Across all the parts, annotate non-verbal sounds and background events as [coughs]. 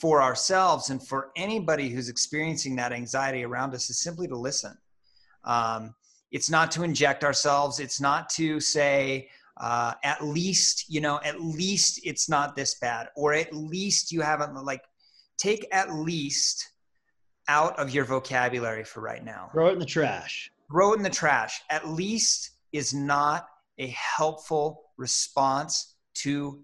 for ourselves and for anybody who's experiencing that anxiety around us is simply to listen. Um, it's not to inject ourselves. It's not to say, uh, at least, you know, at least it's not this bad, or at least you haven't, like, take at least out of your vocabulary for right now. Throw it in the trash. Throw it in the trash. At least is not a helpful response to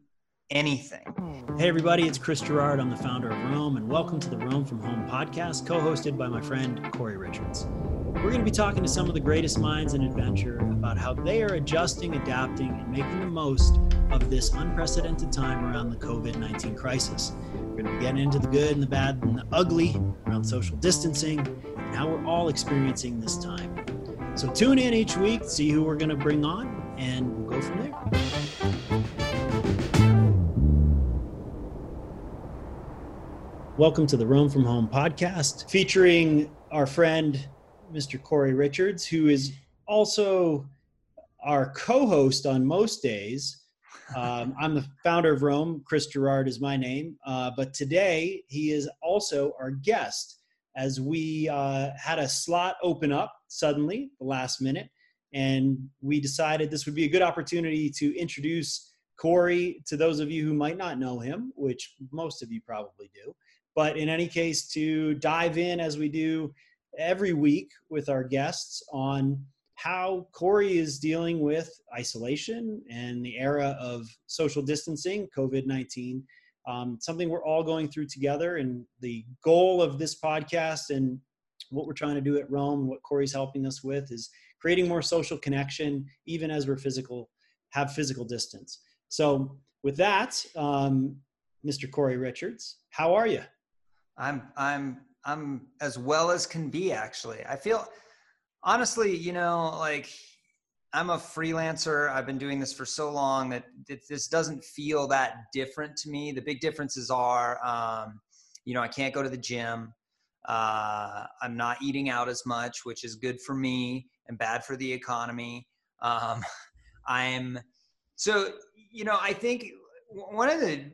anything. Hey, everybody, it's Chris Gerard. I'm the founder of Roam, and welcome to the Roam from Home podcast, co hosted by my friend Corey Richards. We're going to be talking to some of the greatest minds in adventure about how they are adjusting, adapting, and making the most of this unprecedented time around the COVID 19 crisis. We're going to be getting into the good and the bad and the ugly around social distancing and how we're all experiencing this time. So tune in each week, see who we're going to bring on, and we'll go from there. Welcome to the Roam from Home podcast featuring our friend, Mr. Corey Richards, who is also our co host on most days. Um, I'm the founder of Roam. Chris Gerard is my name. Uh, but today, he is also our guest as we uh, had a slot open up suddenly, the last minute. And we decided this would be a good opportunity to introduce Corey to those of you who might not know him, which most of you probably do. But in any case, to dive in as we do every week with our guests on how Corey is dealing with isolation and the era of social distancing, COVID 19. Um, something we're all going through together. And the goal of this podcast and what we're trying to do at Roam, what Corey's helping us with, is creating more social connection, even as we're physical, have physical distance. So, with that, um, Mr. Corey Richards, how are you? I'm I'm I'm as well as can be actually. I feel honestly, you know, like I'm a freelancer. I've been doing this for so long that this doesn't feel that different to me. The big differences are, um, you know, I can't go to the gym. Uh, I'm not eating out as much, which is good for me and bad for the economy. Um, [laughs] I'm so, you know, I think one of the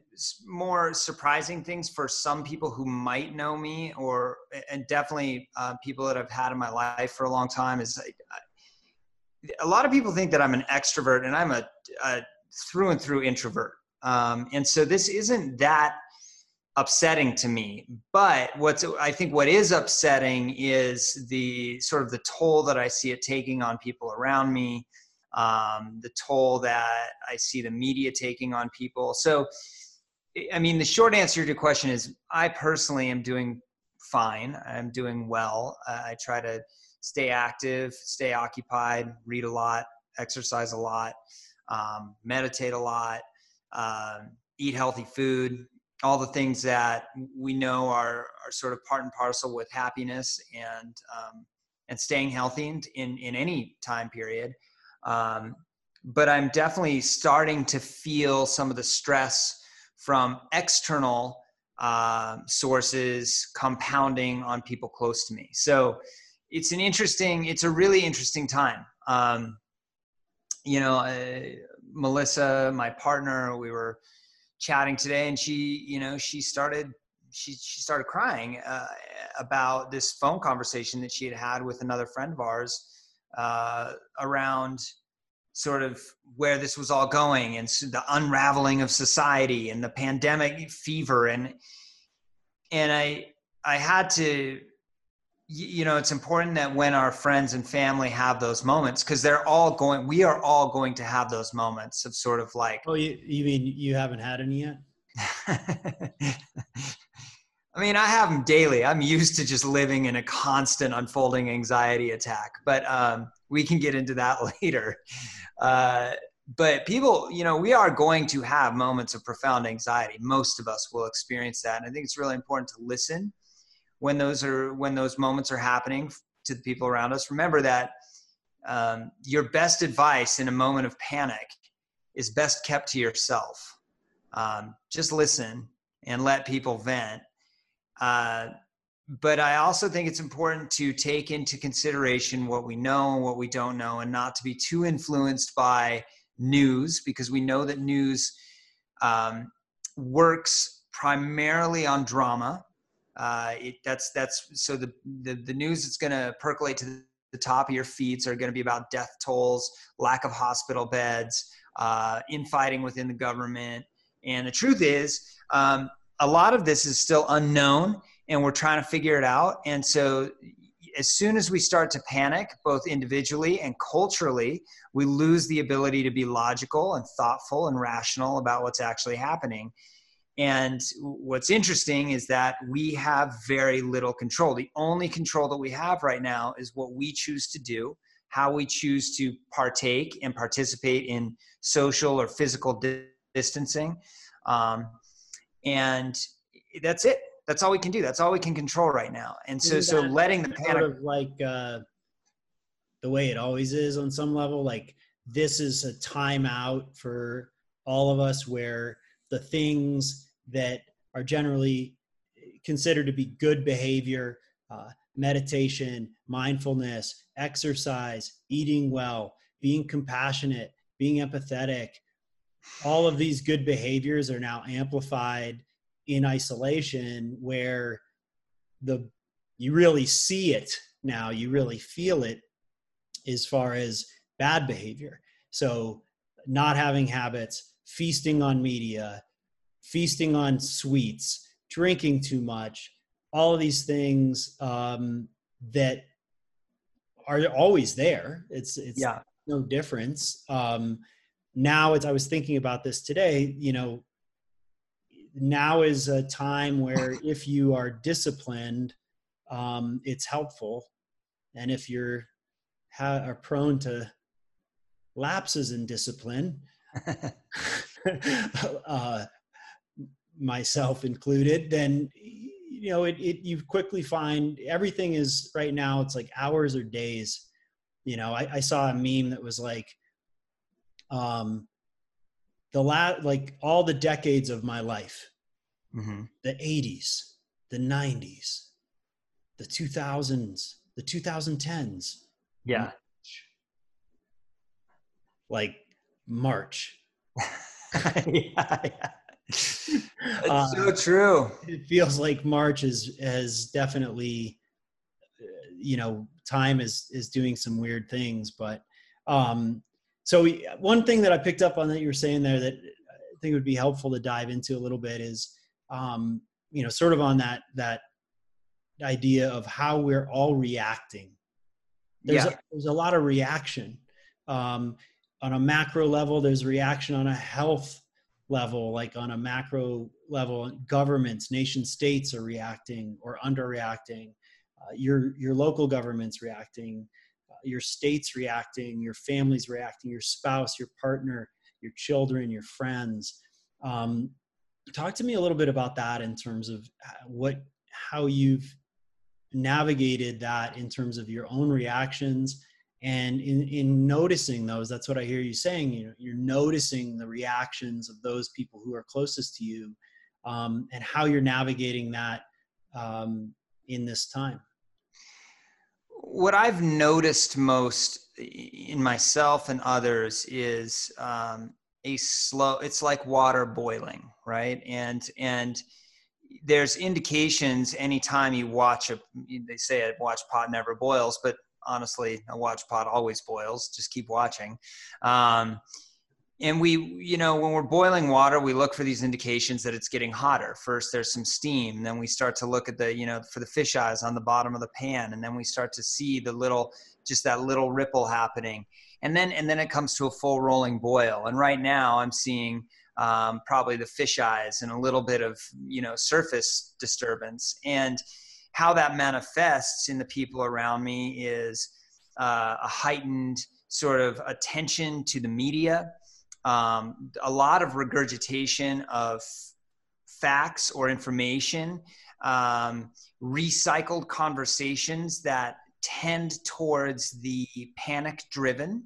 more surprising things for some people who might know me or and definitely uh, people that i've had in my life for a long time is a lot of people think that i'm an extrovert and i'm a, a through and through introvert. Um, and so this isn't that upsetting to me but what's i think what is upsetting is the sort of the toll that i see it taking on people around me um, the toll that I see the media taking on people. So, I mean, the short answer to your question is I personally am doing fine. I'm doing well. Uh, I try to stay active, stay occupied, read a lot, exercise a lot, um, meditate a lot, uh, eat healthy food, all the things that we know are, are sort of part and parcel with happiness and um, and staying healthy in, in, in any time period. Um, but I'm definitely starting to feel some of the stress from external uh, sources compounding on people close to me. So it's an interesting, it's a really interesting time. Um, you know, uh, Melissa, my partner, we were chatting today, and she, you know, she started she she started crying uh, about this phone conversation that she had had with another friend of ours uh, around sort of where this was all going and the unraveling of society and the pandemic fever. And and i i had to you know it's important that when our friends and family have those moments because they're all going we are all going to have those moments of sort of like oh you, you mean you haven't had any yet [laughs] I mean, I have them daily. I'm used to just living in a constant unfolding anxiety attack, but um, we can get into that [laughs] later. Uh, but people, you know, we are going to have moments of profound anxiety. Most of us will experience that, and I think it's really important to listen when those are when those moments are happening to the people around us. Remember that um, your best advice in a moment of panic is best kept to yourself. Um, just listen and let people vent uh, but I also think it's important to take into consideration what we know and what we don't know, and not to be too influenced by news because we know that news um, works primarily on drama. Uh, it, that's that's so the the, the news that's going to percolate to the top of your feeds are going to be about death tolls, lack of hospital beds, uh, infighting within the government. And the truth is, um, a lot of this is still unknown, and we're trying to figure it out. And so, as soon as we start to panic, both individually and culturally, we lose the ability to be logical and thoughtful and rational about what's actually happening. And what's interesting is that we have very little control. The only control that we have right now is what we choose to do, how we choose to partake and participate in social or physical distancing. Um, and that's it. That's all we can do. That's all we can control right now. And so, so letting the panic of like uh, the way it always is on some level, like this is a timeout for all of us where the things that are generally considered to be good behavior uh, meditation mindfulness exercise eating well being compassionate being empathetic all of these good behaviors are now amplified in isolation where the you really see it now you really feel it as far as bad behavior. So not having habits feasting on media feasting on sweets drinking too much all of these things um, that are always there. It's it's yeah. no difference. Um, now as i was thinking about this today you know now is a time where if you are disciplined um, it's helpful. And if you're ha- are prone to lapses in discipline [laughs] [laughs] uh, myself included then you know it, it you quickly find everything is right now it's like hours or days. You know i, I saw a meme that was like um the last like all the decades of my life mm-hmm. the 80s the 90s the 2000s the 2010s yeah like march [laughs] yeah, yeah. It's Uh, so true. it feels like march is has definitely uh, you know time is is doing some weird things but um so one thing that i picked up on that you were saying there that i think would be helpful to dive into a little bit is um you know sort of on that that idea of how we're all reacting there's, Yeah. a, there's a lot of reaction um on a macro level there's reaction on a health level like on a macro level governments nation states are reacting or underreacting uh, your your local governments reacting uh, your states reacting your family's reacting your spouse your partner your children your friends. Um, talk to me a little bit about that in terms of uh, what how you've navigated that in terms of your own reactions and in, in noticing those. That's what i hear you saying you know you're noticing the reactions of those people who are closest to you um, and how you're navigating that um, in this time What I've noticed most in myself and others is um, a slow. It's like water boiling, right? And and there's indications anytime you watch a. They say a watch pot never boils, but honestly, a watch pot always boils. Just keep watching. Um, and we, you know, when we're boiling water, we look for these indications that it's getting hotter. First, there's some steam. Then we start to look at the, you know, for the fish eyes on the bottom of the pan, and then we start to see the little, just that little ripple happening. And then, and then it comes to a full rolling boil. And right now, I'm seeing um, probably the fish eyes and a little bit of, you know, surface disturbance. And how that manifests in the people around me is uh, a heightened sort of attention to the media, um, a lot of regurgitation of facts or information, um, recycled conversations that tend towards the panic driven,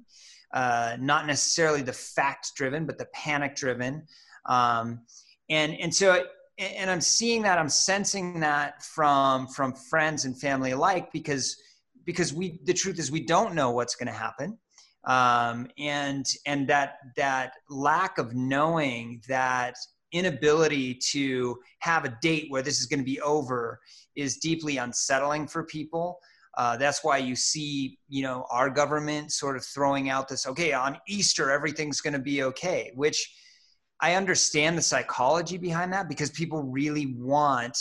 uh, not necessarily the fact driven, but the panic driven. Um, and, and so and I'm seeing that I'm sensing that from from friends and family alike because because we the truth is we don't know what's going to happen um, and and that that lack of knowing that inability to have a date where this is going to be over is deeply unsettling for people. Uh, that's why you see, you know, our government sort of throwing out this, okay, on Easter, everything's going to be okay, which I understand the psychology behind that because people really want,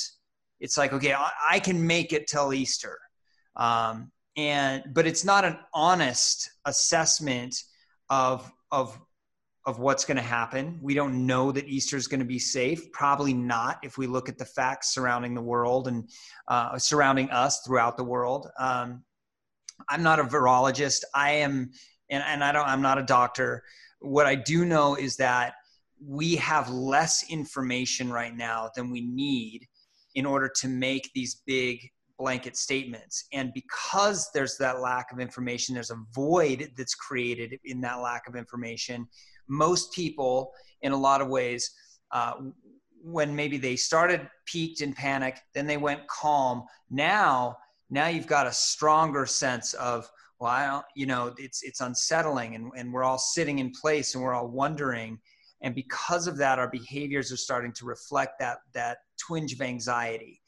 it's like, okay, I, I can make it till Easter. Um, and, but it's not an honest assessment of, of of what's going to happen. We don't know that Easter is going to be safe. Probably not if we look at the facts surrounding the world and uh, surrounding us throughout the world. Um, I'm not a virologist. I am, and, and I don't. I'm not a doctor. What I do know is that we have less information right now than we need in order to make these big blanket statements. And because there's that lack of information, there's a void that's created in that lack of information most people in a lot of ways uh, when maybe they started peaked in panic then they went calm. Now now you've got a stronger sense of well i don't you know it's it's unsettling and, and we're all sitting in place and we're all wondering. And because of that our behaviors are starting to reflect that that twinge of anxiety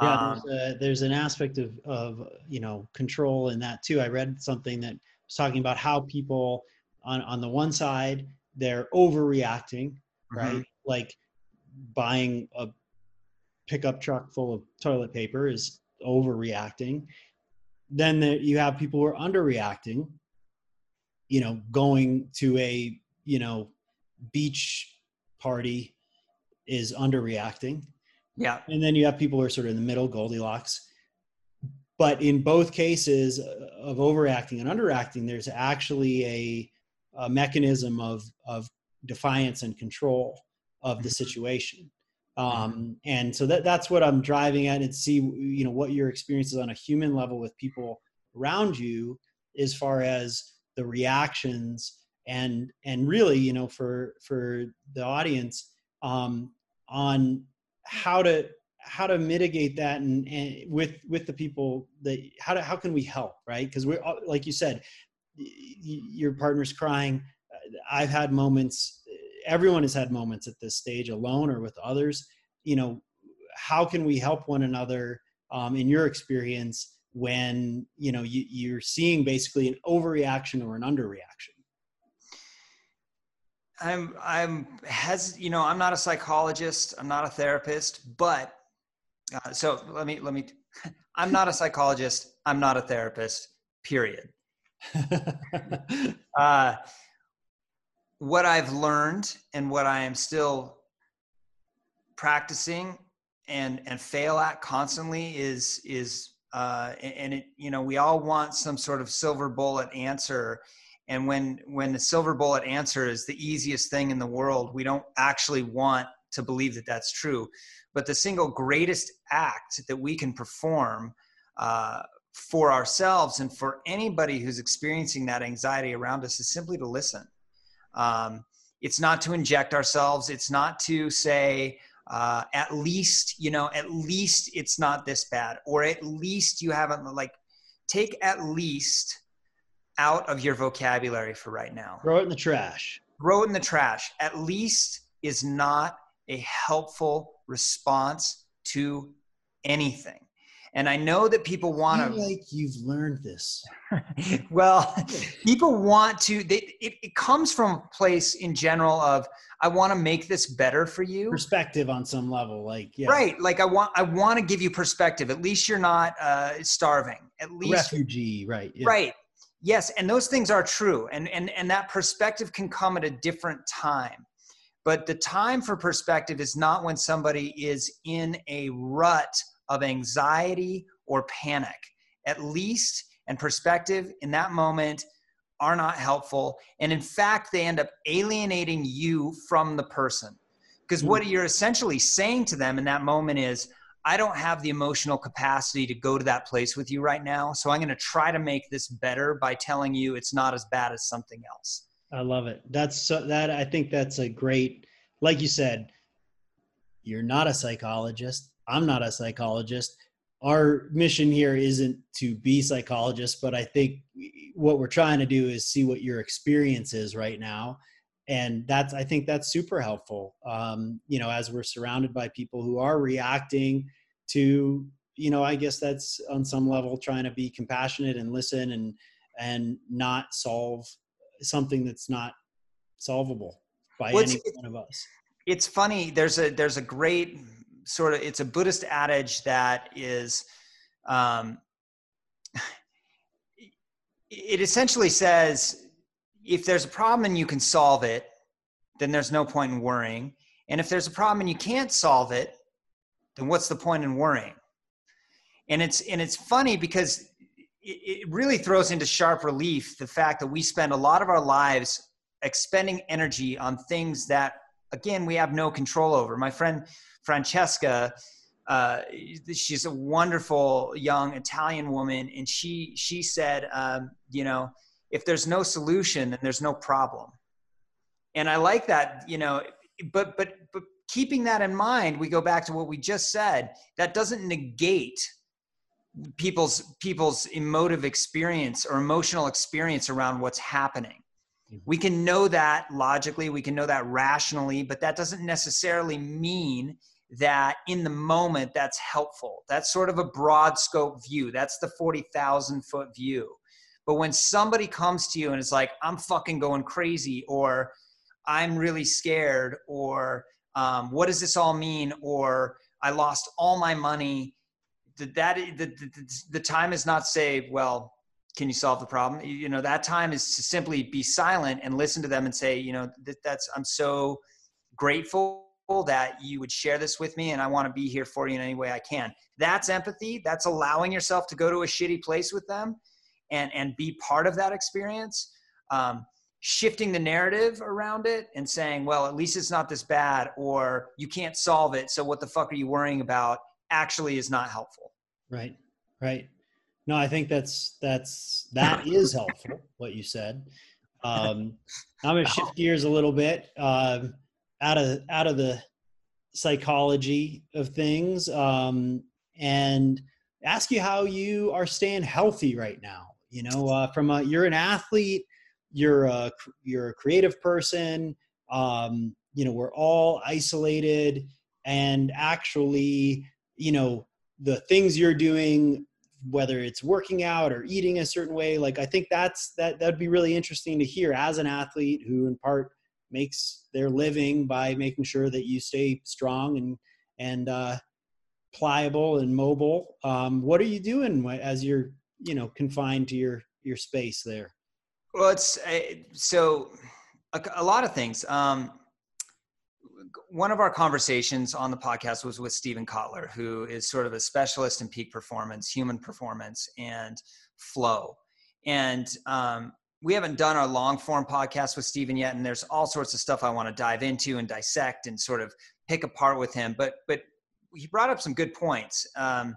yeah um, there's, a, there's an aspect of of you know control in that too i read something that was talking about how people on on the one side they're overreacting, mm-hmm. right? Like buying a pickup truck full of toilet paper is overreacting. Then the, you have people who are underreacting, you know, going to a, you know, beach party is underreacting. Yeah. And then you have people who are sort of in the middle, Goldilocks. But in both cases of overacting and underacting, there's actually a a mechanism of of defiance and control of the mm-hmm. situation mm-hmm. um, and so that that's what i'm driving at and see you know what your experiences on a human level with people around you as far as the reactions and and really you know for for the audience um, on how to how to mitigate that and, and with with the people that how to how can we help right because we're like you said your partner's crying. I've had moments, everyone has had moments at this stage alone or with others. You know, how can we help one another um, in your experience when, you know, you, you're seeing basically an overreaction or an underreaction? I'm I'm has you know I'm not a psychologist I'm not a therapist but uh, so let me let me [laughs] I'm not a psychologist I'm not a therapist period. [laughs] Uh, what I've learned and what I am still practicing and and fail at constantly is is uh, and it you know we all want some sort of silver bullet answer and when when the silver bullet answer is the easiest thing in the world we don't actually want to believe that that's true but the single greatest act that we can perform uh, for ourselves and for anybody who's experiencing that anxiety around us is simply to listen. Um, it's not to inject ourselves. It's not to say, uh, at least, you know, at least it's not this bad, or at least you haven't, like, take at least out of your vocabulary for right now. Throw it in the trash. Throw it in the trash. At least is not a helpful response to anything. And I know that people want to like you've learned this. [laughs] well, [laughs] people want to they it, it comes from a place in general of I want to make this better for you. Perspective on some level like yeah. Right, like I want I want to give you perspective. At least you're not uh starving. At least refugee, right. Yeah. Right. Yes, and those things are true. And and and that perspective can come at a different time. But the time for perspective is not when somebody is in a rut of anxiety or panic. At least and perspective in that moment are not helpful. And in fact, they end up alienating you from the person. Because what hmm. you're essentially saying to them in that moment is, I don't have the emotional capacity to go to that place with you right now. So I'm going to try to make this better by telling you it's not as bad as something else. I love it. That's so, that. I think that's a great, like you said, you're not a psychologist. I'm not a psychologist. Our mission here isn't to be psychologists, but I think what we're trying to do is see what your experience is right now and that's i think that's super helpful um, you know as we're surrounded by people who are reacting to you know i guess that's on some level trying to be compassionate and listen and and not solve something that's not solvable by What's, any one of us. it's funny there's a there's a great sort of it's a buddhist adage that is um [sighs] it essentially says if there's a problem and you can solve it, then there's no point in worrying. And if there's a problem and you can't solve it, then what's the point in worrying? And it's and it's funny because it, really throws into sharp relief the fact that we spend a lot of our lives expending energy on things that again we have no control over. My friend Francesca uh, she's a wonderful young Italian woman, and she she said, um, you know, if there's no solution, then there's no problem. And I like that, you know, but but but keeping that in mind, we go back to what we just said. That doesn't negate people's people's emotive experience or emotional experience around what's happening. Mm-hmm. We can know that logically, we can know that rationally, but that doesn't necessarily mean that in the moment that's helpful. That's sort of a broad scope view. That's the 40,000 foot view. But when somebody comes to you and is like, I'm fucking going crazy, or I'm really scared, or um, what does this all mean, or I lost all my money, that the, the, the time is not saved. well, can you solve the problem? You know, that time is to simply be silent and listen to them and say, you know, that, that's, I'm so grateful that you would share this with me and I want to be here for you in any way I can. That's empathy. That's allowing yourself to go to a shitty place with them and and be part of that experience um, shifting the narrative around it and saying well at least it's not this bad or you can't solve it so what the fuck are you worrying about actually is not helpful. Right right. No i think that's that's that [laughs] is helpful what you said. Um, i'm going to shift gears a little bit um, out of out of the psychology of things um, and ask you how you are staying healthy right now you know uh, from a you're an athlete you're a you're a creative person um, you know we're all isolated and actually you know the things you're doing whether it's working out or eating a certain way like i think that's that that'd be really interesting to hear as an athlete who in part makes their living by making sure that you stay strong and and uh, pliable and mobile. Um, what are you doing as you're you know confined to your your space there well it's uh, so a, a, lot of things um one of our conversations on the podcast was with Steven Kotler, who is sort of a specialist in peak performance, human performance, and flow. And um, we haven't done our long form podcast with Steven yet, and there's all sorts of stuff I want to dive into and dissect and sort of pick apart with him. But but he brought up some good points. Um,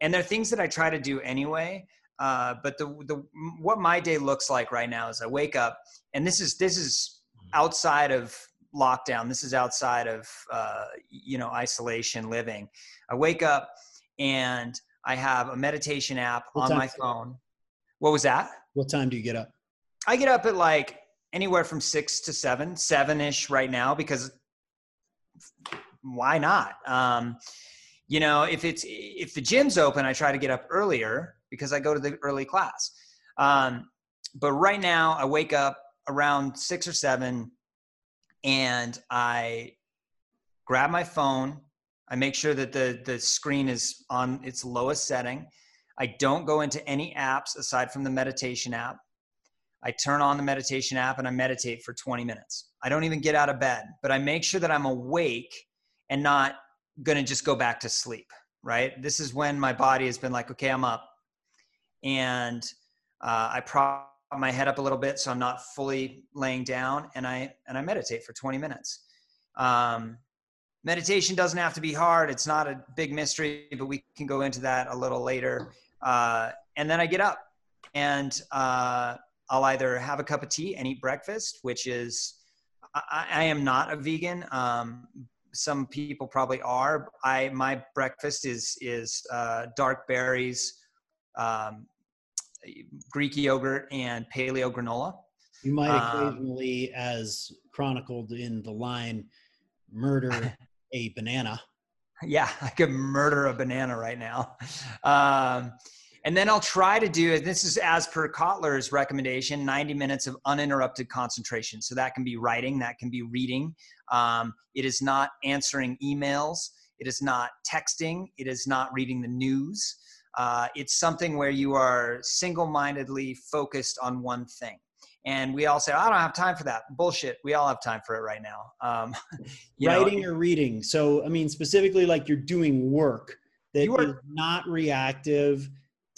and there are things that I try to do anyway. Uh, but the the what my day looks like right now is I wake up, and this is this is outside of lockdown. This is outside of uh, you know isolation living. I wake up and I have a meditation app what on my phone. What was that? What time do you get up? I get up at like anywhere from six to seven, seven ish right now because why not? Um, you know if it's if the gym's open i try to get up earlier because i go to the early class. Um, but right now i wake up around six or seven and i grab my phone. I make sure that the the screen is on its lowest setting. I don't go into any apps aside from the meditation app. I turn on the meditation app and i meditate for 20 minutes. I don't even get out of bed but i make sure that i'm awake and not going to just go back to sleep, right? This is when my body has been like, okay, I'm up. And uh, I prop my head up a little bit so I'm not fully laying down and I, and I meditate for 20 minutes. Um, meditation doesn't have to be hard. It's not a big mystery, but we can go into that a little later. Uh, and then I get up and uh, I'll either have a cup of tea and eat breakfast, which is, I, I am not a vegan, um, some people probably are. I my breakfast is is uh, dark berries, um, Greek yogurt, and paleo granola. You might um, occasionally, um, as chronicled in the line, murder [laughs] a banana. Yeah, I could murder a banana right now. Um, and then I'll try to do it. This is as per Kotler's recommendation 90 minutes of uninterrupted concentration. So that can be writing, that can be reading. Um, it is not answering emails, it is not texting, it is not reading the news. Uh, it's something where you are single mindedly focused on one thing. And we all say, I don't have time for that. Bullshit. We all have time for it right now. Um, [laughs] Writing know, or reading. So, I mean, specifically like you're doing work that you are, is not reactive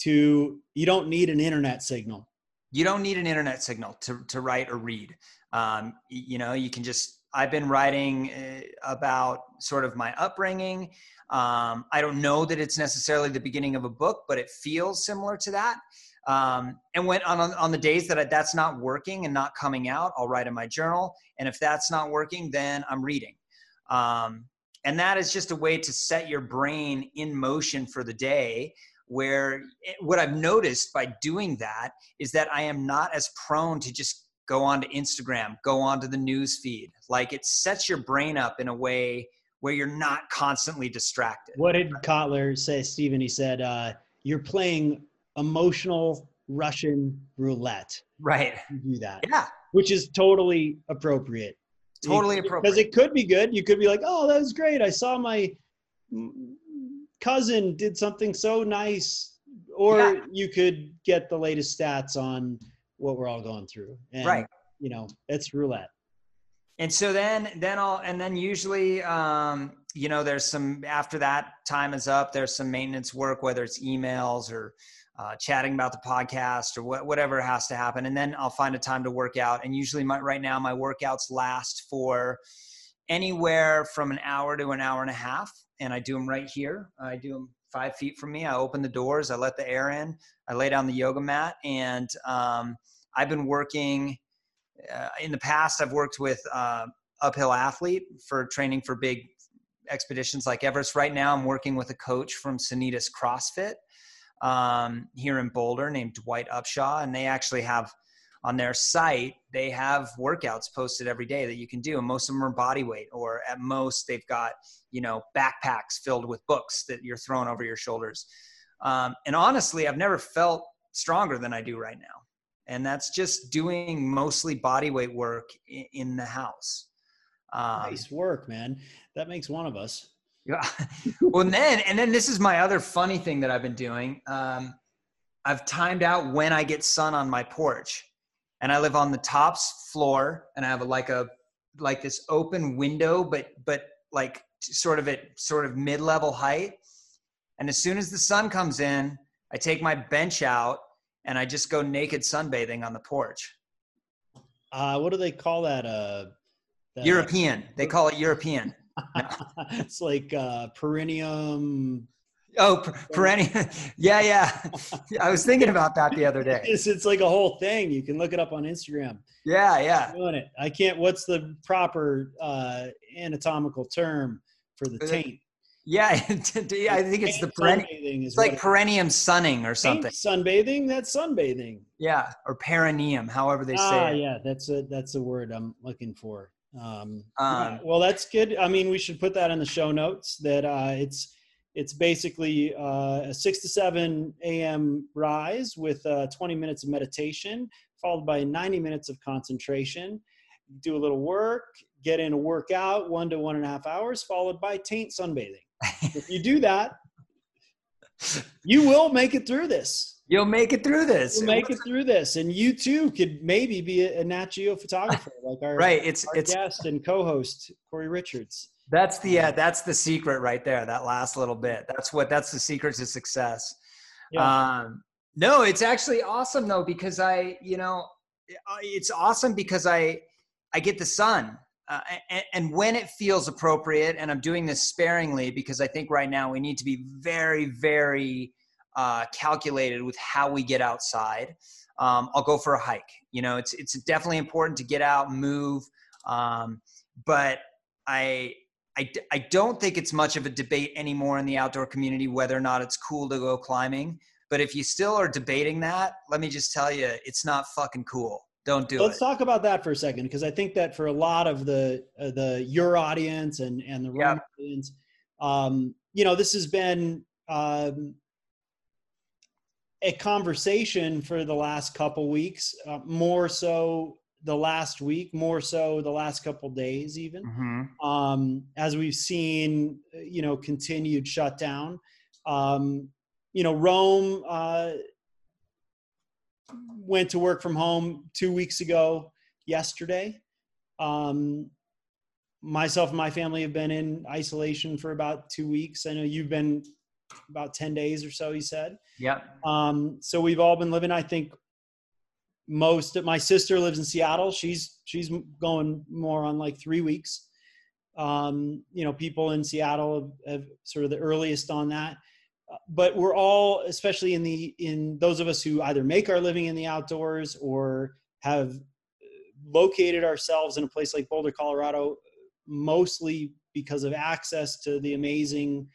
to, you don't need an internet signal. You don't need an internet signal to, to write or read. Um, you know, you can just, I've been writing uh, about sort of my upbringing. Um, I don't know that it's necessarily the beginning of a book, but it feels similar to that. Um, and when on, on the days that I, that's not working and not coming out, I'll write in my journal. And if that's not working, then I'm reading. Um, and that is just a way to set your brain in motion for the day. Where it, what I've noticed by doing that is that I am not as prone to just go onto Instagram, go onto the news feed. Like it sets your brain up in a way where you're not constantly distracted. What did Kotler say, Steven? He said, uh, you're playing emotional Russian roulette. Right. You do that. Yeah. Which is totally appropriate. Totally appropriate. Because it could be good. You could be like, oh, that was great. I saw my cousin did something so nice. Or yeah. you could get the latest stats on what we're all going through. And, right. You know, it's roulette. And so then, then I'll, and then usually, um, you know, there's some, after that time is up, there's some maintenance work, whether it's emails or, uh, chatting about the podcast or wh- whatever has to happen. And then I'll find a time to work out. And usually, my, right now, my workouts last for anywhere from an hour to an hour and a half. And I do them right here. I do them five feet from me. I open the doors, I let the air in, I lay down the yoga mat. And um, I've been working uh, in the past, I've worked with uh, uphill athlete for training for big expeditions like Everest. Right now, I'm working with a coach from Sanitas CrossFit um, here in Boulder named Dwight Upshaw, and they actually have on their site they have workouts posted every day that you can do and most of them are body weight or at most they've got you know backpacks filled with books that you're throwing over your shoulders. Um, and honestly i've never felt stronger than i do right now. And that's just doing mostly body weight work in, in the house. Um, nice work man. That makes one of us. Yeah. [laughs] well, and then and then this is my other funny thing that I've been doing. Um, I've timed out when I get sun on my porch, and I live on the top floor, and I have a, like a like this open window, but but like sort of at sort of mid level height. And as soon as the sun comes in, I take my bench out and I just go naked sunbathing on the porch. Uh, what do they call that? Uh, that European. They call it European. [laughs] it's like uh, perennium. Oh, per- [laughs] perennium. [laughs] yeah, yeah. I was thinking about that the other day. It's, it's like a whole thing. You can look it up on Instagram. Yeah, yeah. doing it. I can't. What's the proper uh, anatomical term for the taint? [laughs] Yeah, I think it's the perennium. It's like perennium sunning or something. Sunbathing. That's sunbathing. Yeah, or perineum, however they say. Ah, it. yeah, that's a that's a word I'm looking for. Um, um, well, that's good. I mean, we should put that in the show notes. That uh, it's it's basically uh, a six to seven a.m. rise with uh, 20 minutes of meditation, followed by 90 minutes of concentration. Do a little work, get in a workout, one to one and a half hours, followed by taint sunbathing. if you do that, you will make it through this. You'll make it through this. You'll make it through this, and you too could maybe be a, a Nat Geo photographer, like our right. It's our it's guest and co-host Corey Richards. That's the uh, that's the secret right there. That last little bit. That's what that's the secret to success. Yeah. Um, no, it's actually awesome though because I, you know, it's awesome because I I get the sun. Uh, and, and, when it feels appropriate, and I'm doing this sparingly because I think right now we need to be very, very uh, calculated with how we get outside. Um, I'll go for a hike. You know, it's it's definitely important to get out, move, um, but I, I I don't think it's much of a debate anymore in the outdoor community whether or not it's cool to go climbing. But if you still are debating that, let me just tell you, it's not fucking cool. Don't do it. Let's talk about that for a second because I think that for a lot of the uh, the your audience and and the Yeah. audience, um, you know, this has been um, a conversation for the last couple weeks, uh, more so the last week, more so the last couple days, even Mhm. um, as we've seen, you know, continued shutdown. Um, you know, Roam uh, went to work from home two weeks ago yesterday. Um, myself and my family have been in isolation for about two weeks. I know you've been about 10 days or so, he said. Yep. Um, so we've all been living, I think, most my sister lives in Seattle. She's she's going more on like three weeks. Um, you know, people in Seattle have, have sort of the earliest on that. But we're all, especially in the in those of us who either make our living in the outdoors or have located ourselves in a place like Boulder, Colorado, mostly because of access to the amazing,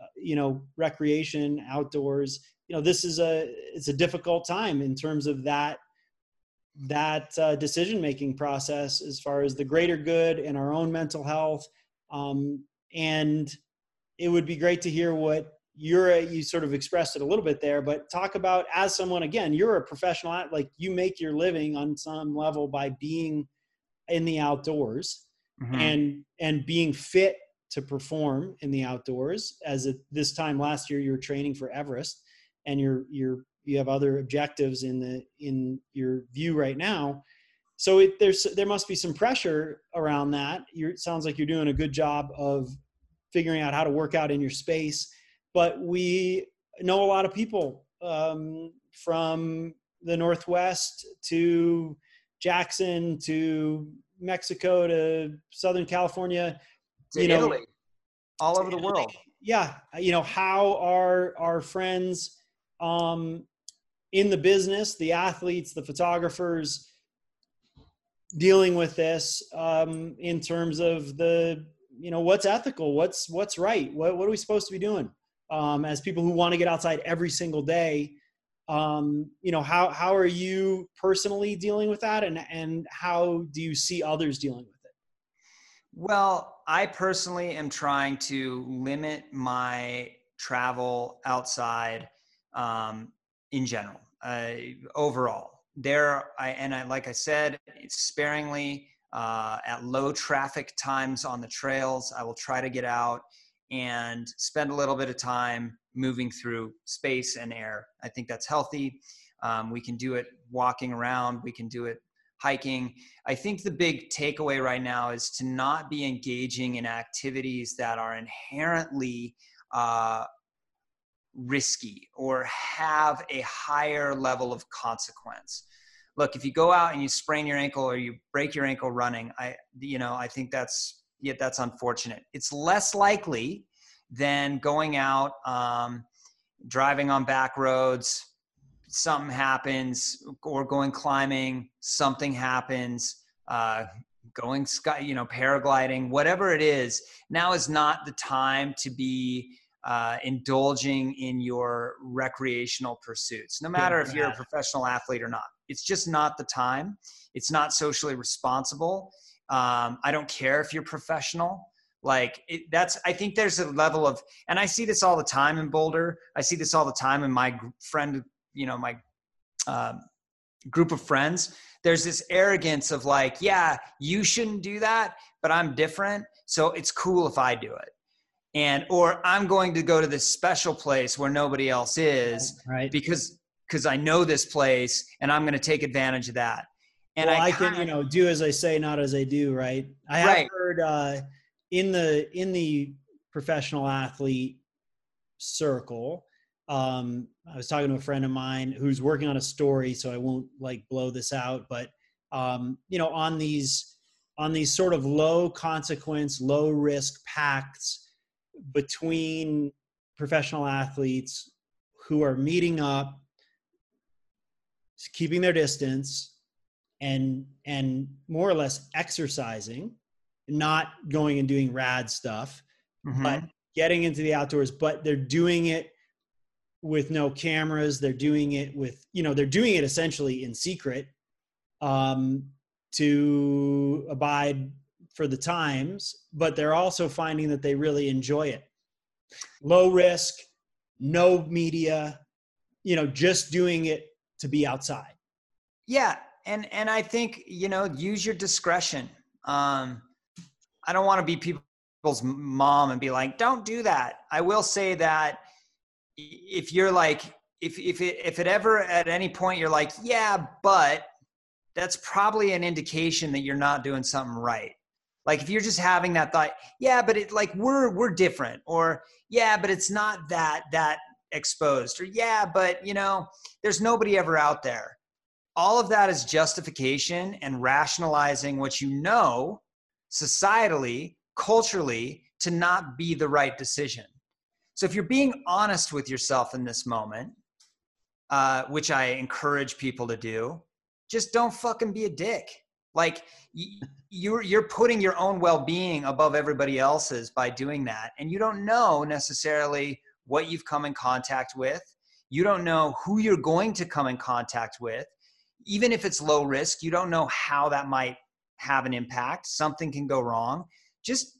uh, you know, recreation outdoors. You know, this is a it's a difficult time in terms of that that uh, decision making process as far as the greater good and our own mental health. Um, and it would be great to hear what you're you sort of expressed it a little bit there, but talk about as someone again, you're a professional at like you make your living on some level by being in the outdoors Mhm. and and being fit to perform in the outdoors as at this time last year you were training for everest and you're you're you have other objectives in the in your view right now. So it, there's there must be some pressure around that. You're, it sounds like you're doing a good job of figuring out how to work out in your space but we know a lot of people um, from the northwest to jackson to mexico to southern california To you know- Italy, all over the world. yeah you know how are our friends um in the business the athletes the photographers dealing with this um in terms of the you know what's ethical what's what's right what, what are we supposed to be doing um as people who want to get outside every single day um you know how how are you personally dealing with that and and how do you see others dealing with it? Well, I personally am trying to limit my travel outside um, in general, uh, overall. There, I and I, like I said, sparingly uh, at low traffic times on the trails. I will try to get out and spend a little bit of time moving through space and air. I think that's healthy. Um, we can do it walking around. We can do it hiking. I think the big takeaway right now is to not be engaging in activities that are inherently uh, risky or have a higher level of consequence. Look, if you go out and you sprain your ankle or you break your ankle running, I, you know, I think that's yeah, that's unfortunate. It's less likely than going out, um, driving on back roads, something happens, or going climbing, something happens, uh, going sky, you know, paragliding, whatever it is. Now is not the time to be uh, indulging in your recreational pursuits, no matter if you're a professional athlete or not. It's just not the time. It's not socially responsible. Um, I don't care if you're professional. Like it, that's, I think there's a level of, and I see this all the time in Boulder. I see this all the time in my friend, you know, my um, group of friends. There's this arrogance of like, yeah, you shouldn't do that, but I'm different, so it's cool if I do it. And or I'm going to go to this special place where nobody else is right because because I know this place and I'm going to take advantage of that. And well, I, I, can, you know, do as I say, not as I do, right? I have Right. heard uh, in the in the professional athlete circle. Um, I was talking to a friend of mine who's working on a story, so I won't like blow this out, but um, you know, on these on these sort of low consequence, low risk pacts between professional athletes who are meeting up, keeping their distance, and and more or less exercising, not going and doing rad stuff, Mhm. but getting into the outdoors. But they're doing it with no cameras. They're doing it with you know they're doing it essentially in secret, um, to abide for the times, but they're also finding that they really enjoy it. Low risk, no media, you know, just doing it to be outside. Yeah, and and I think you know, use your discretion. Um, I don't want to be people's mom and be like, "Don't do that." I will say that if you're like, if if it if it ever at any point you're like, "Yeah, but," that's probably an indication that you're not doing something right. Like if you're just having that thought, yeah, but it like we're we're different, or yeah, but it's not that that exposed, or yeah, but you know, there's nobody ever out there. All of that is justification and rationalizing what you know societally, culturally, to not be the right decision. So if you're being honest with yourself in this moment, uh, which I encourage people to do, just don't fucking be a dick. Like you're you're putting your own well-being above everybody else's by doing that, and you don't know necessarily what you've come in contact with. You don't know who you're going to come in contact with. Even if it's low risk, you don't know how that might have an impact. Something can go wrong. Just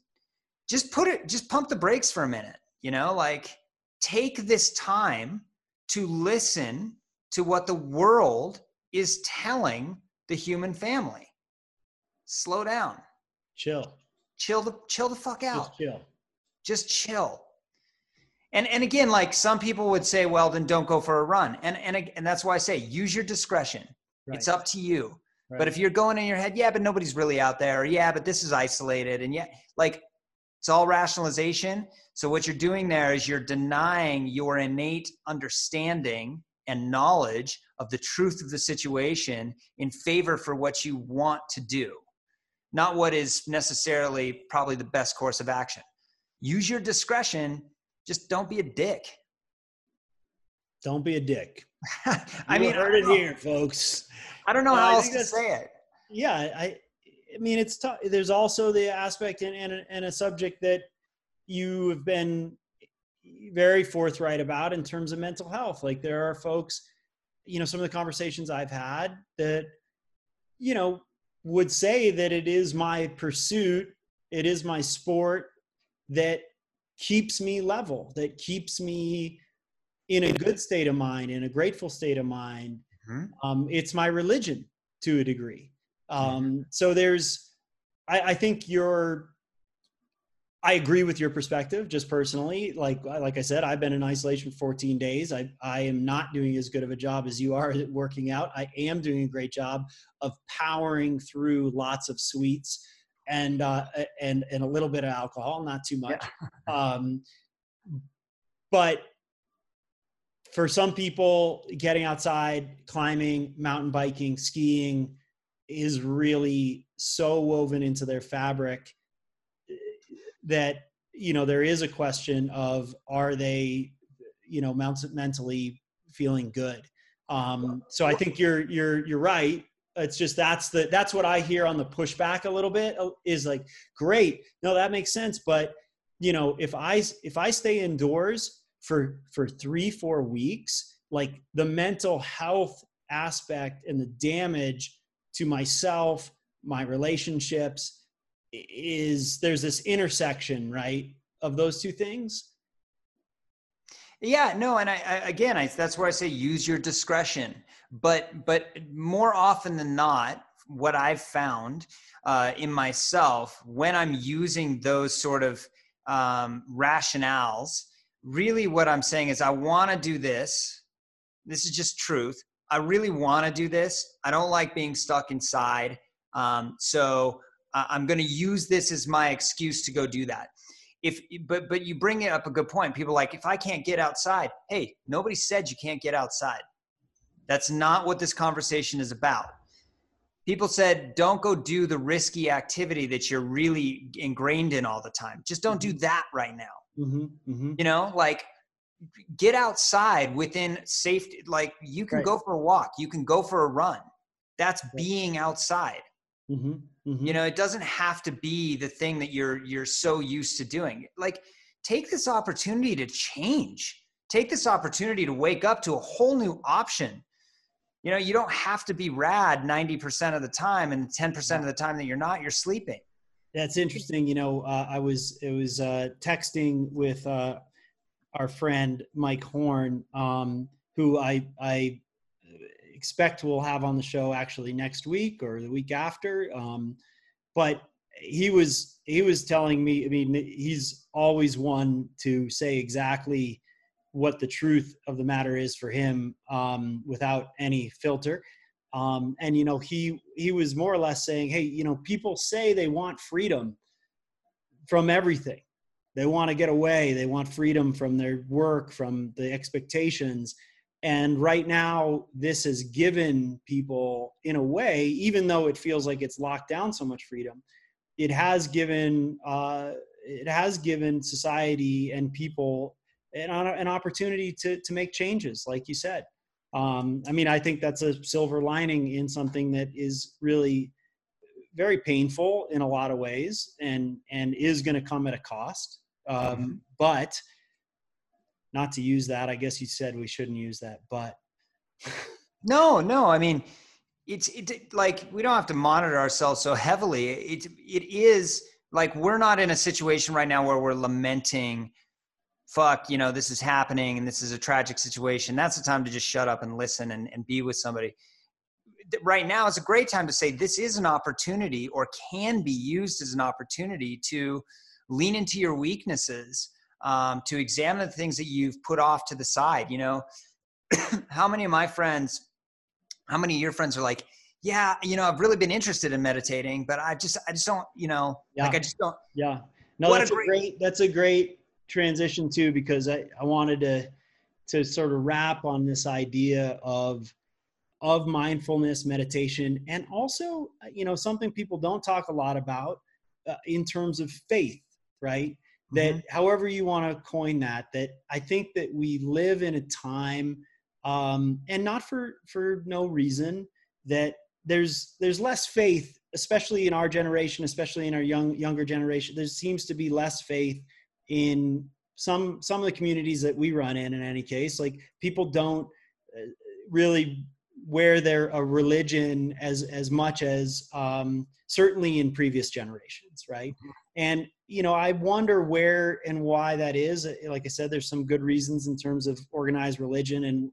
just put it just pump the brakes for a minute, you know? Like take this time to listen to what the world is telling the human family. Slow down. Chill. Chill the chill the fuck out. Just chill. Just chill. And and again, like some people would say, well, then don't go for a run. And and and that's why I say use your discretion. Right. It's up to you. Right. But if you're going in your head, yeah, but nobody's really out there, or yeah, but this is isolated, and yeah, like it's all rationalization. So what you're doing there is you're denying your innate understanding and knowledge of the truth of the situation in favor for what you want to do, not what is necessarily probably the best course of action. Use your discretion, just don't be a dick. Don't be a dick. [laughs] I mean, heard it here, folks. I don't know how else to say it. Yeah, I, I mean, it's tough. There's also the aspect and, and, and a subject that you have been very forthright about in terms of mental health. Like there are folks, you know, some of the conversations I've had that, you know, would say that it is my pursuit, it is my sport that keeps me level, that keeps me in a good state of mind, in a grateful state of mind. Mm-hmm. Um, it's my religion to a degree. Um, mm-hmm. So there's, I, I think you're I agree with your perspective, just personally. Like like I said, I've been in isolation for 14 days. I I am not doing as good of a job as you are at working out. I am doing a great job of powering through lots of sweets and uh, and and a little bit of alcohol, not too much. Yeah. [laughs] um, but for some people, getting outside, climbing, mountain biking, skiing is really so woven into their fabric that you know there is a question of are they you know mentally feeling good? Um, so i think you're you're you're right. It's just that's the that's what i hear on the pushback a little bit uh, is like great no that makes sense. But you know if i if i stay indoors for for three four weeks like the mental health aspect and the damage to myself my relationships is there's this intersection right of those two things? Yeah no and I, I, again I, that's where i say use your discretion. But but more often than not what i've found uh, in myself when i'm using those sort of um, rationales really what i'm saying is i want to do this. This is just truth. I really want to do this. I don't like being stuck inside. Um, so i'm going to use this as my excuse to go do that. If but but you bring it up a good point. People like if i can't get outside hey nobody said you can't get outside. That's not what this conversation is about. People said don't go do the risky activity that you're really ingrained in all the time. Just don't do mm-hmm. that right now. Mm-hmm, mm-hmm. you know like get outside within safety like you can right. go for a walk. You can go for a run. That's right. being outside mm-hmm. Mm-hmm. You know, it doesn't have to be the thing that you're you're so used to doing. Like take this opportunity to change. Take this opportunity to wake up to a whole new option. you know you don't have to be rad 90% of the time and 10% of the time that you're not you're sleeping that's interesting you know uh, i was it was uh, texting with uh, our friend mike horn um, who i i expect we'll have on the show actually next week or the week after um, but he was he was telling me i mean he's always one to say exactly what the truth of the matter is for him um, without any filter. Um, and you know, he he was more or less saying, "Hey, you know, people say they want freedom from everything. They want to get away. They want freedom from their work, from the expectations." And right now, this has given people, in a way, even though it feels like it's locked down so much freedom, it has given uh, it has given society and people an, an opportunity to, to make changes, like you said. Um, I mean, I think that's a silver lining in something that is really very painful in a lot of ways and, and is going to come at a cost. Um, mm-hmm. but not to use that, I guess you said we shouldn't use that, but. no, no. I mean, it's it, like we don't have to monitor ourselves so heavily. It, it is like we're not in a situation right now where we're lamenting fuck, you know, this is happening and this is a tragic situation, that's the time to just shut up and listen and, and be with somebody. Right now is a great time to say this is an opportunity or can be used as an opportunity to lean into your weaknesses, um, to examine the things that you've put off to the side. You know, [clears throat] how many of my friends, how many of your friends are like, yeah, you know, I've really been interested in meditating, but I just, I just don't, you know, yeah. like I just don't. Yeah. No, that's a great, great, that's a great transition too, because I, I wanted to to sort of wrap on this idea of of mindfulness meditation and also you know something people don't talk a lot about uh, in terms of faith right that mm-hmm. however you want to coin that that i think that we live in a time um, and not for for no reason that there's there's less faith especially in our generation especially in our young younger generation there seems to be less faith in some some of the communities that we run in in any case like people don't uh, really wear their a religion as as much as um, certainly in previous generations right mm-hmm. and you know i wonder where and why that is. Like i said there's some good reasons in terms of organized religion and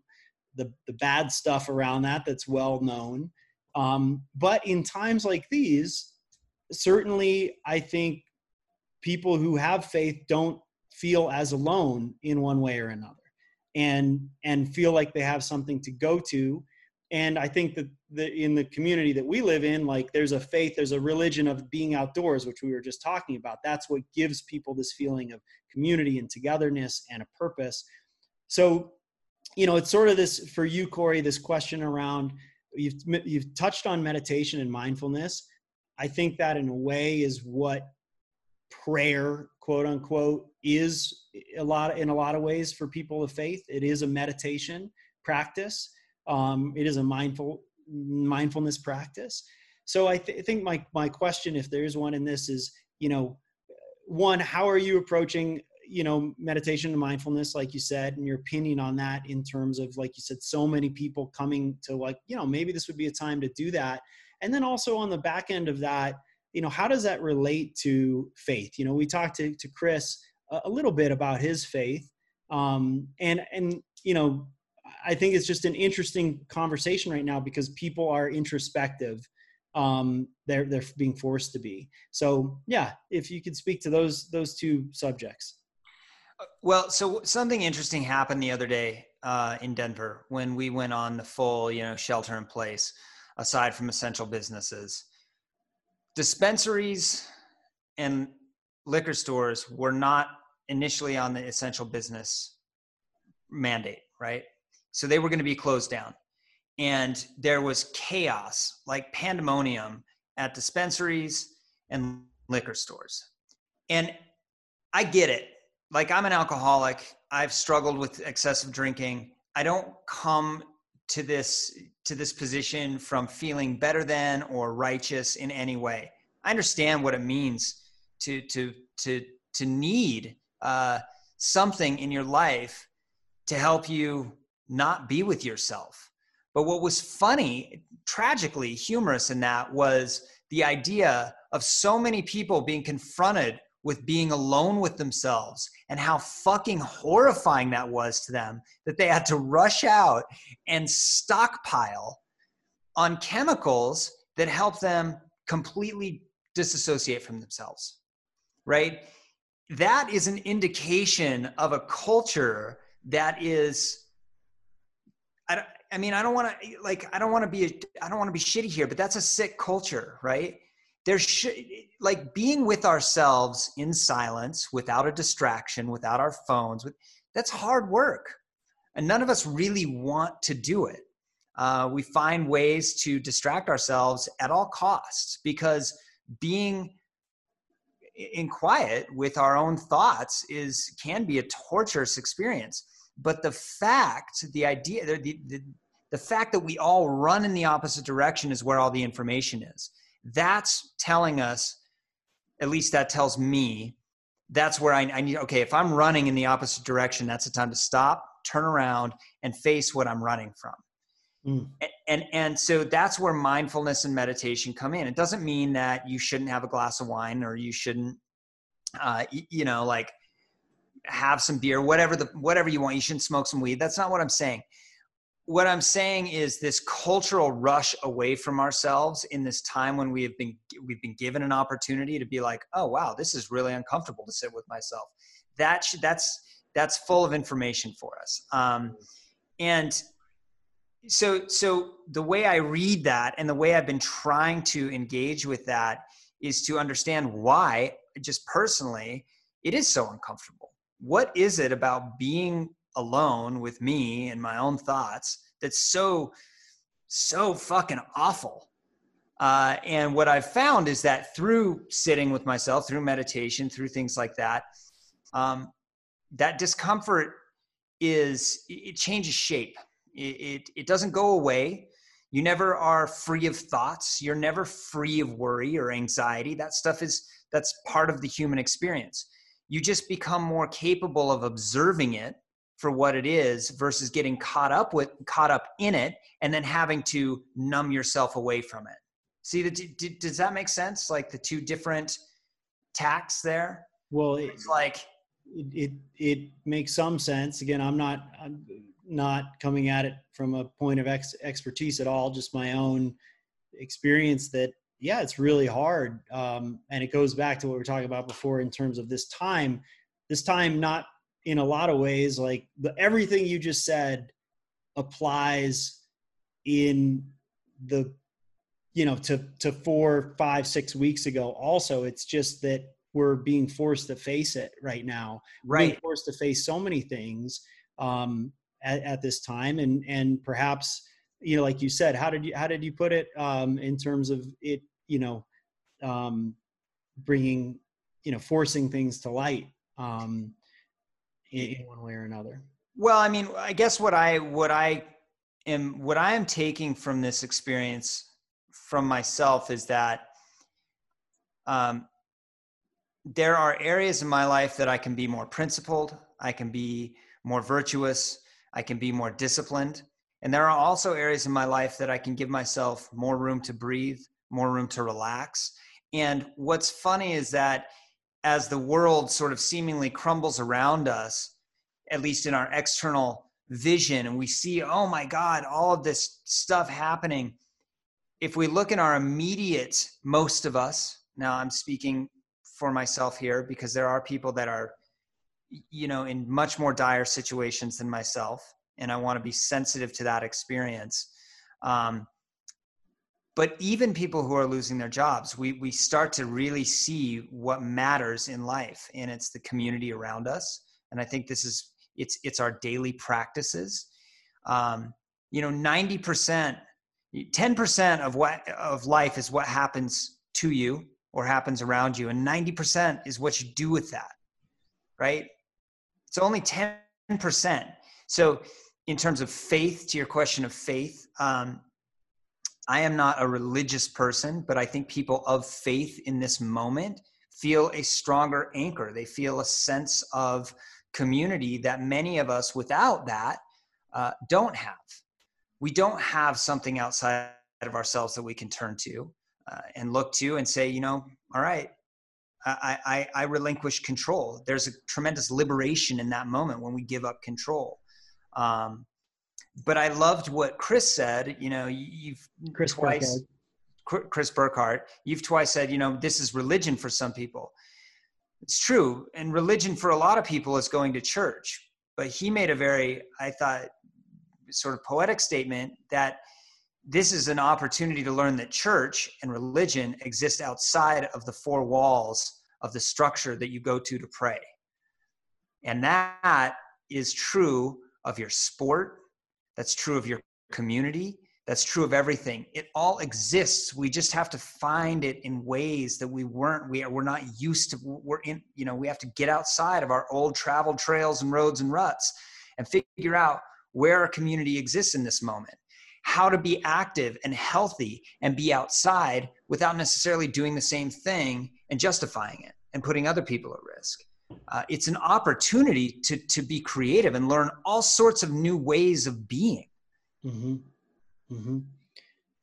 the the bad stuff around that that's well known. Um, but in times like these certainly i think people who have faith don't feel as alone in one way or another and and feel like they have something to go to. And i think that the, in the community that we live in like there's a faith there's a religion of being outdoors which we were just talking about. That's what gives people this feeling of community and togetherness and a purpose. So you know it's sort of this for you corey this question around you've you've touched on meditation and mindfulness. I think that in a way is what prayer quote unquote is a lot in a lot of ways for people of faith. It is a meditation practice. Um, it is a mindful mindfulness practice. So i th- think my my question if there is one in this is you know one how are you approaching you know meditation and mindfulness like you said and your opinion on that in terms of like you said so many people coming to like you know maybe this would be a time to do that. And then also on the back end of that you know how does that relate to faith? You know we talked to, to chris a, a little bit about his faith um, and and you know i think it's just an interesting conversation right now because people are introspective um, they're they're being forced to be. So yeah if you could speak to those those two subjects. Well so something interesting happened the other day uh, in denver when we went on the full you know shelter in place aside from essential businesses. Dispensaries and liquor stores were not initially on the essential business mandate, right? So they were going to be closed down. And there was chaos, like pandemonium at dispensaries and liquor stores. And I get it. Like I'm an alcoholic. I've struggled with excessive drinking. I don't come to this to this position from feeling better than or righteous in any way. I understand what it means to to to to need uh, something in your life to help you not be with yourself. But what was funny, tragically humorous in that was the idea of so many people being confronted with being alone with themselves and how fucking horrifying that was to them that they had to rush out and stockpile on chemicals that help them completely disassociate from themselves, right? That is an indication of a culture that is. I, I mean, I don't want to like I don't want to be a, I don't want to be shitty here, but that's a sick culture, right? There should like being with ourselves in silence, without a distraction, without our phones. With, that's hard work, and none of us really want to do it. Uh, we find ways to distract ourselves at all costs because being in quiet with our own thoughts is can be a torturous experience but the fact the idea the, the, the fact that we all run in the opposite direction is where all the information is that's telling us at least that tells me that's where I, I need okay if i'm running in the opposite direction that's the time to stop turn around and face what i'm running from Mm. And and so that's where mindfulness and meditation come in. It doesn't mean that you shouldn't have a glass of wine or you shouldn't, uh, you know, like have some beer, whatever the whatever you want. You shouldn't smoke some weed. That's not what I'm saying. What I'm saying is this cultural rush away from ourselves in this time when we have been we've been given an opportunity to be like, oh wow, this is really uncomfortable to sit with myself. That should, that's that's full of information for us. Um, and so so the way i read that and the way i've been trying to engage with that is to understand why just personally it is so uncomfortable what is it about being alone with me and my own thoughts that's so so fucking awful uh, and what i've found is that through sitting with myself through meditation through things like that um, that discomfort is it changes shape it, it, it doesn't go away. You never are free of thoughts. You're never free of worry or anxiety. That stuff is, that's part of the human experience. You just become more capable of observing it for what it is versus getting caught up with caught up in it and then having to numb yourself away from it. See the, does that make sense? Like the two different tacks there? Well it's like it, it, it makes some sense. Again i'm not I'm, not coming at it from a point of ex- expertise at all, just my own experience that, yeah, it's really hard. Um, and it goes back to what we were talking about before in terms of this time, this time, not in a lot of ways, like the, everything you just said applies in the, you know, to, to four, five, six weeks ago. Also, it's just that we're being forced to face it right now. Right. Being forced to face so many things. Um, at, at this time and and perhaps you know like you said how did you how did you put it um, in terms of it you know um, bringing you know forcing things to light um, in, in one way or another well i mean i guess what i what i am what i am taking from this experience from myself is that um, there are areas in my life that i can be more principled i can be more virtuous I can be more disciplined. And there are also areas in my life that I can give myself more room to breathe, more room to relax. And what's funny is that as the world sort of seemingly crumbles around us, at least in our external vision, and we see, oh my God, all of this stuff happening. If we look in our immediate, most of us, now I'm speaking for myself here because there are people that are you know in much more dire situations than myself and i want to be sensitive to that experience. Um, but even people who are losing their jobs we we start to really see what matters in life and it's the community around us. And i think this is it's it's our daily practices. Um, you know 90% 10% of what of life is what happens to you or happens around you and 90% is what you do with that right? It's only 10%. So, in terms of faith, to your question of faith, um, I am not a religious person, but I think people of faith in this moment feel a stronger anchor. They feel a sense of community that many of us without that uh, don't have. we don't have something outside of ourselves that we can turn to uh, and look to and say, you know, all right, I, I, I relinquish control. There's a tremendous liberation in that moment when we give up control. Um, but I loved what Chris said. You know, you've Chris twice, Burkard. Chris Burkard, you've twice said, you know, this is religion for some people. It's true, and religion for a lot of people is going to church. But he made a very, I thought, sort of poetic statement that this is an opportunity to learn that church and religion exist outside of the four walls of the structure that you go to to pray. And that is true of your sport, that's true of your community, that's true of everything. It all exists. We just have to find it in ways that we weren't, we are, we're not used to, we're in, you know, we have to get outside of our old traveled trails and roads and ruts and figure out where our community exists in this moment how to be active and healthy and be outside without necessarily doing the same thing and justifying it and putting other people at risk. Uh, it's an opportunity to to be creative and learn all sorts of new ways of being. Mm-hmm. Mm-hmm.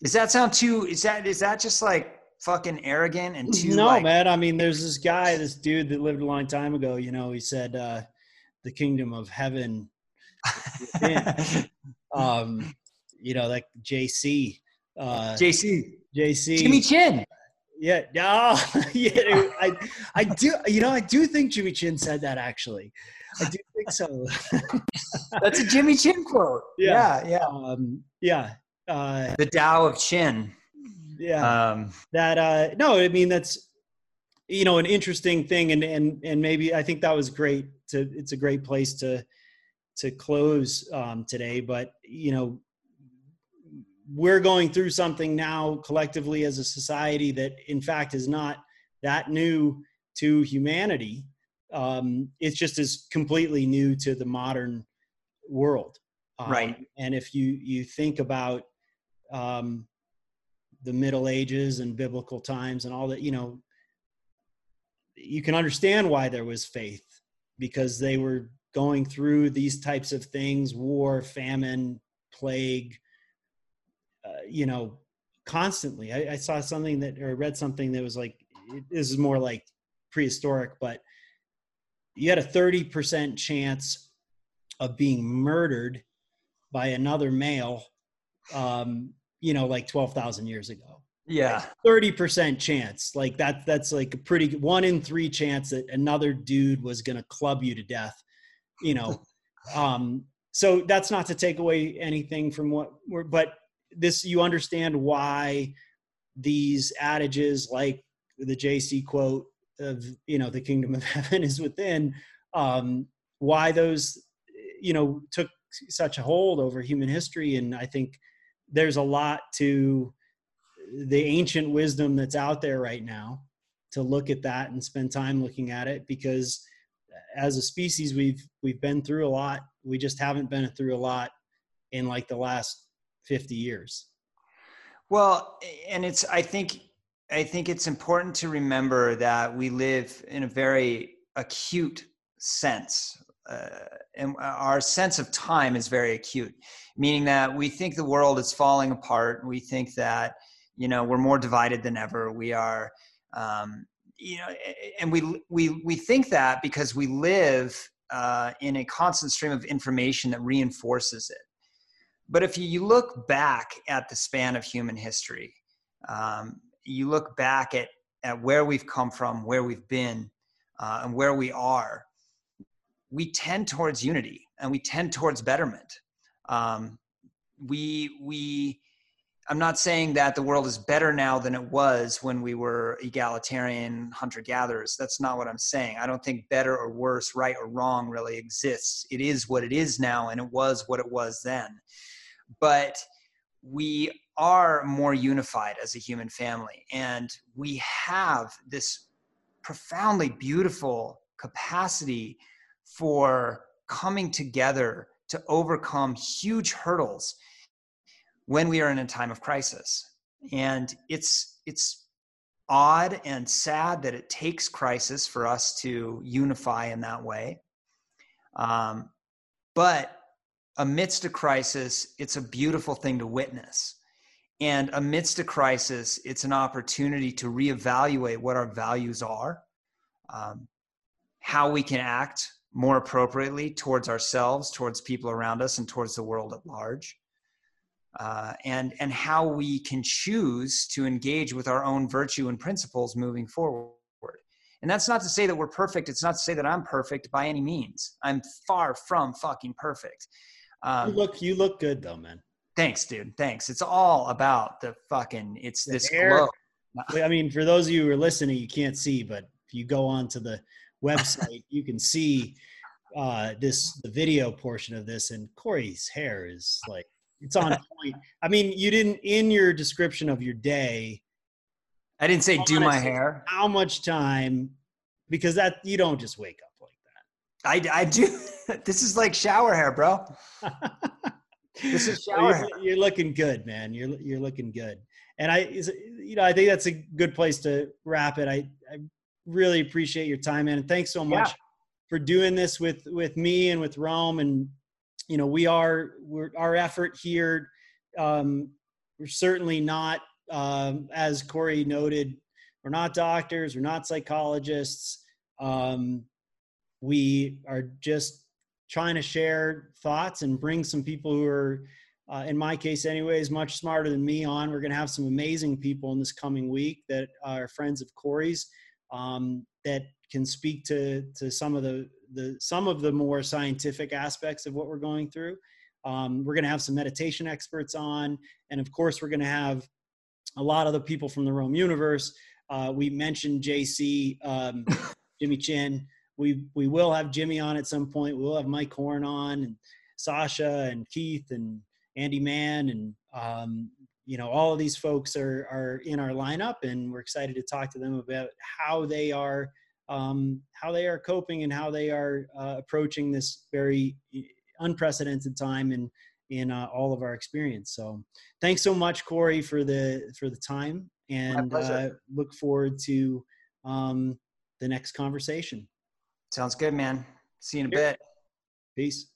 Does that sound too? Is that is that just like fucking arrogant and too? No, like, man. I mean, there's this guy, this dude that lived a long time ago. You know, he said uh, the kingdom of heaven. [laughs] um, you know, like JC. Uh, JC. JC. Jimmy Chin. Yeah, no, [laughs] yeah, [laughs] I, I do. You know, I do think Jimmy Chin said that. Actually, I do think so. [laughs] That's a Jimmy Chin quote. Yeah, yeah, yeah. Um, yeah. Uh, the Tao of Chin. Yeah. Um, that. Uh, no, I mean that's, you know, an interesting thing, and and and maybe I think that was great. To it's a great place to to close um, today, but you know, we're going through something now collectively as a society that in fact is not that new to humanity. Um, it's just as completely new to the modern world. Um, right. and if you you think about um, the middle ages and biblical times and all that you know you can understand why there was faith because they were going through these types of things war famine plague uh, you know, constantly. I, I, saw something that or read something that was like this is more like prehistoric, but you had a 30% chance of being murdered by another male um, you know, like 12,000 years ago. Yeah. 30% chance. Like that that's like a pretty one in 3 chance that another dude was going to club you to death, you know. [laughs] um so that's not to take away anything from what we're but this you understand why these adages like the JC quote of you know the kingdom of [laughs] heaven is within um, why those you know took such a hold over human history. And I think there's a lot to the ancient wisdom that's out there right now to look at that and spend time looking at it because as a species we've we've been through a lot. We just haven't been through a lot in like the last 50 years. Well and it's i think i think it's important to remember that we live in a very acute sense uh, and our sense of time is very acute meaning that we think the world is falling apart. We think that you know we're more divided than ever. We are um, you know and we we we think that because we live uh, in a constant stream of information that reinforces it but if you look back at the span of human history, um, you look back at, at where we've come from, where we've been, uh, and where we are, we tend towards unity and we tend towards betterment. Um, we, we, I'm not saying that the world is better now than it was when we were egalitarian hunter gatherers. That's not what I'm saying. I don't think better or worse, right or wrong really exists. It is what it is now, and it was what it was then but we are more unified as a human family. And we have this profoundly beautiful capacity for coming together to overcome huge hurdles when we are in a time of crisis. And it's it's odd and sad that it takes crisis for us to unify in that way. Um, but amidst a crisis, it's a beautiful thing to witness. And amidst a crisis, it's an opportunity to reevaluate what our values are, um, how we can act more appropriately towards ourselves, towards people around us, and towards the world at large. Uh, and and how we can choose to engage with our own virtue and principles moving forward. And that's not to say that we're perfect. It's not to say that I'm perfect by any means. I'm far from fucking perfect. Um, you look you look good though, man. Thanks, dude. Thanks. It's all about the fucking. It's the this glow. I mean, for those of you who are listening, you can't see, but if you go on to the website, you can see uh, this the video portion of this, and Corey's hair is like it's on point. [laughs] I mean, you didn't in your description of your day. I didn't say do my hair. How much time? Because that you don't just wake up. I I do. [laughs] this is like shower hair, bro. this is [laughs] shower you're, you're, looking good, man. You're you're looking good. And I, you know, I think that's a good place to wrap it. I, I really appreciate your time, man, and thanks so much yeah. for doing this with with me and with Roam. And you know, we are we're our effort here. Um, we're certainly not, um, as Corey noted, we're not doctors, we're not psychologists. Um, we are just trying to share thoughts and bring some people who are uh, in my case anyways much smarter than me on. We're going to have some amazing people in this coming week that are friends of corey's um, that can speak to to some of the the some of the more scientific aspects of what we're going through. Um, we're going to have some meditation experts on and of course we're going to have a lot of the people from the Roam universe. Uh, we mentioned jc um, [coughs] jimmy chin we we will have Jimmy on at some point. We'll have Mike Horn on and Sasha and Keith and Andy Mann and um, you know all of these folks are are in our lineup and we're excited to talk to them about how they are um, how they are coping and how they are uh, approaching this very unprecedented time in in uh, all of our experience. So thanks so much, Corey, for the for the time and uh, look forward to um, the next conversation. Sounds good, man. See you in a bit. Peace.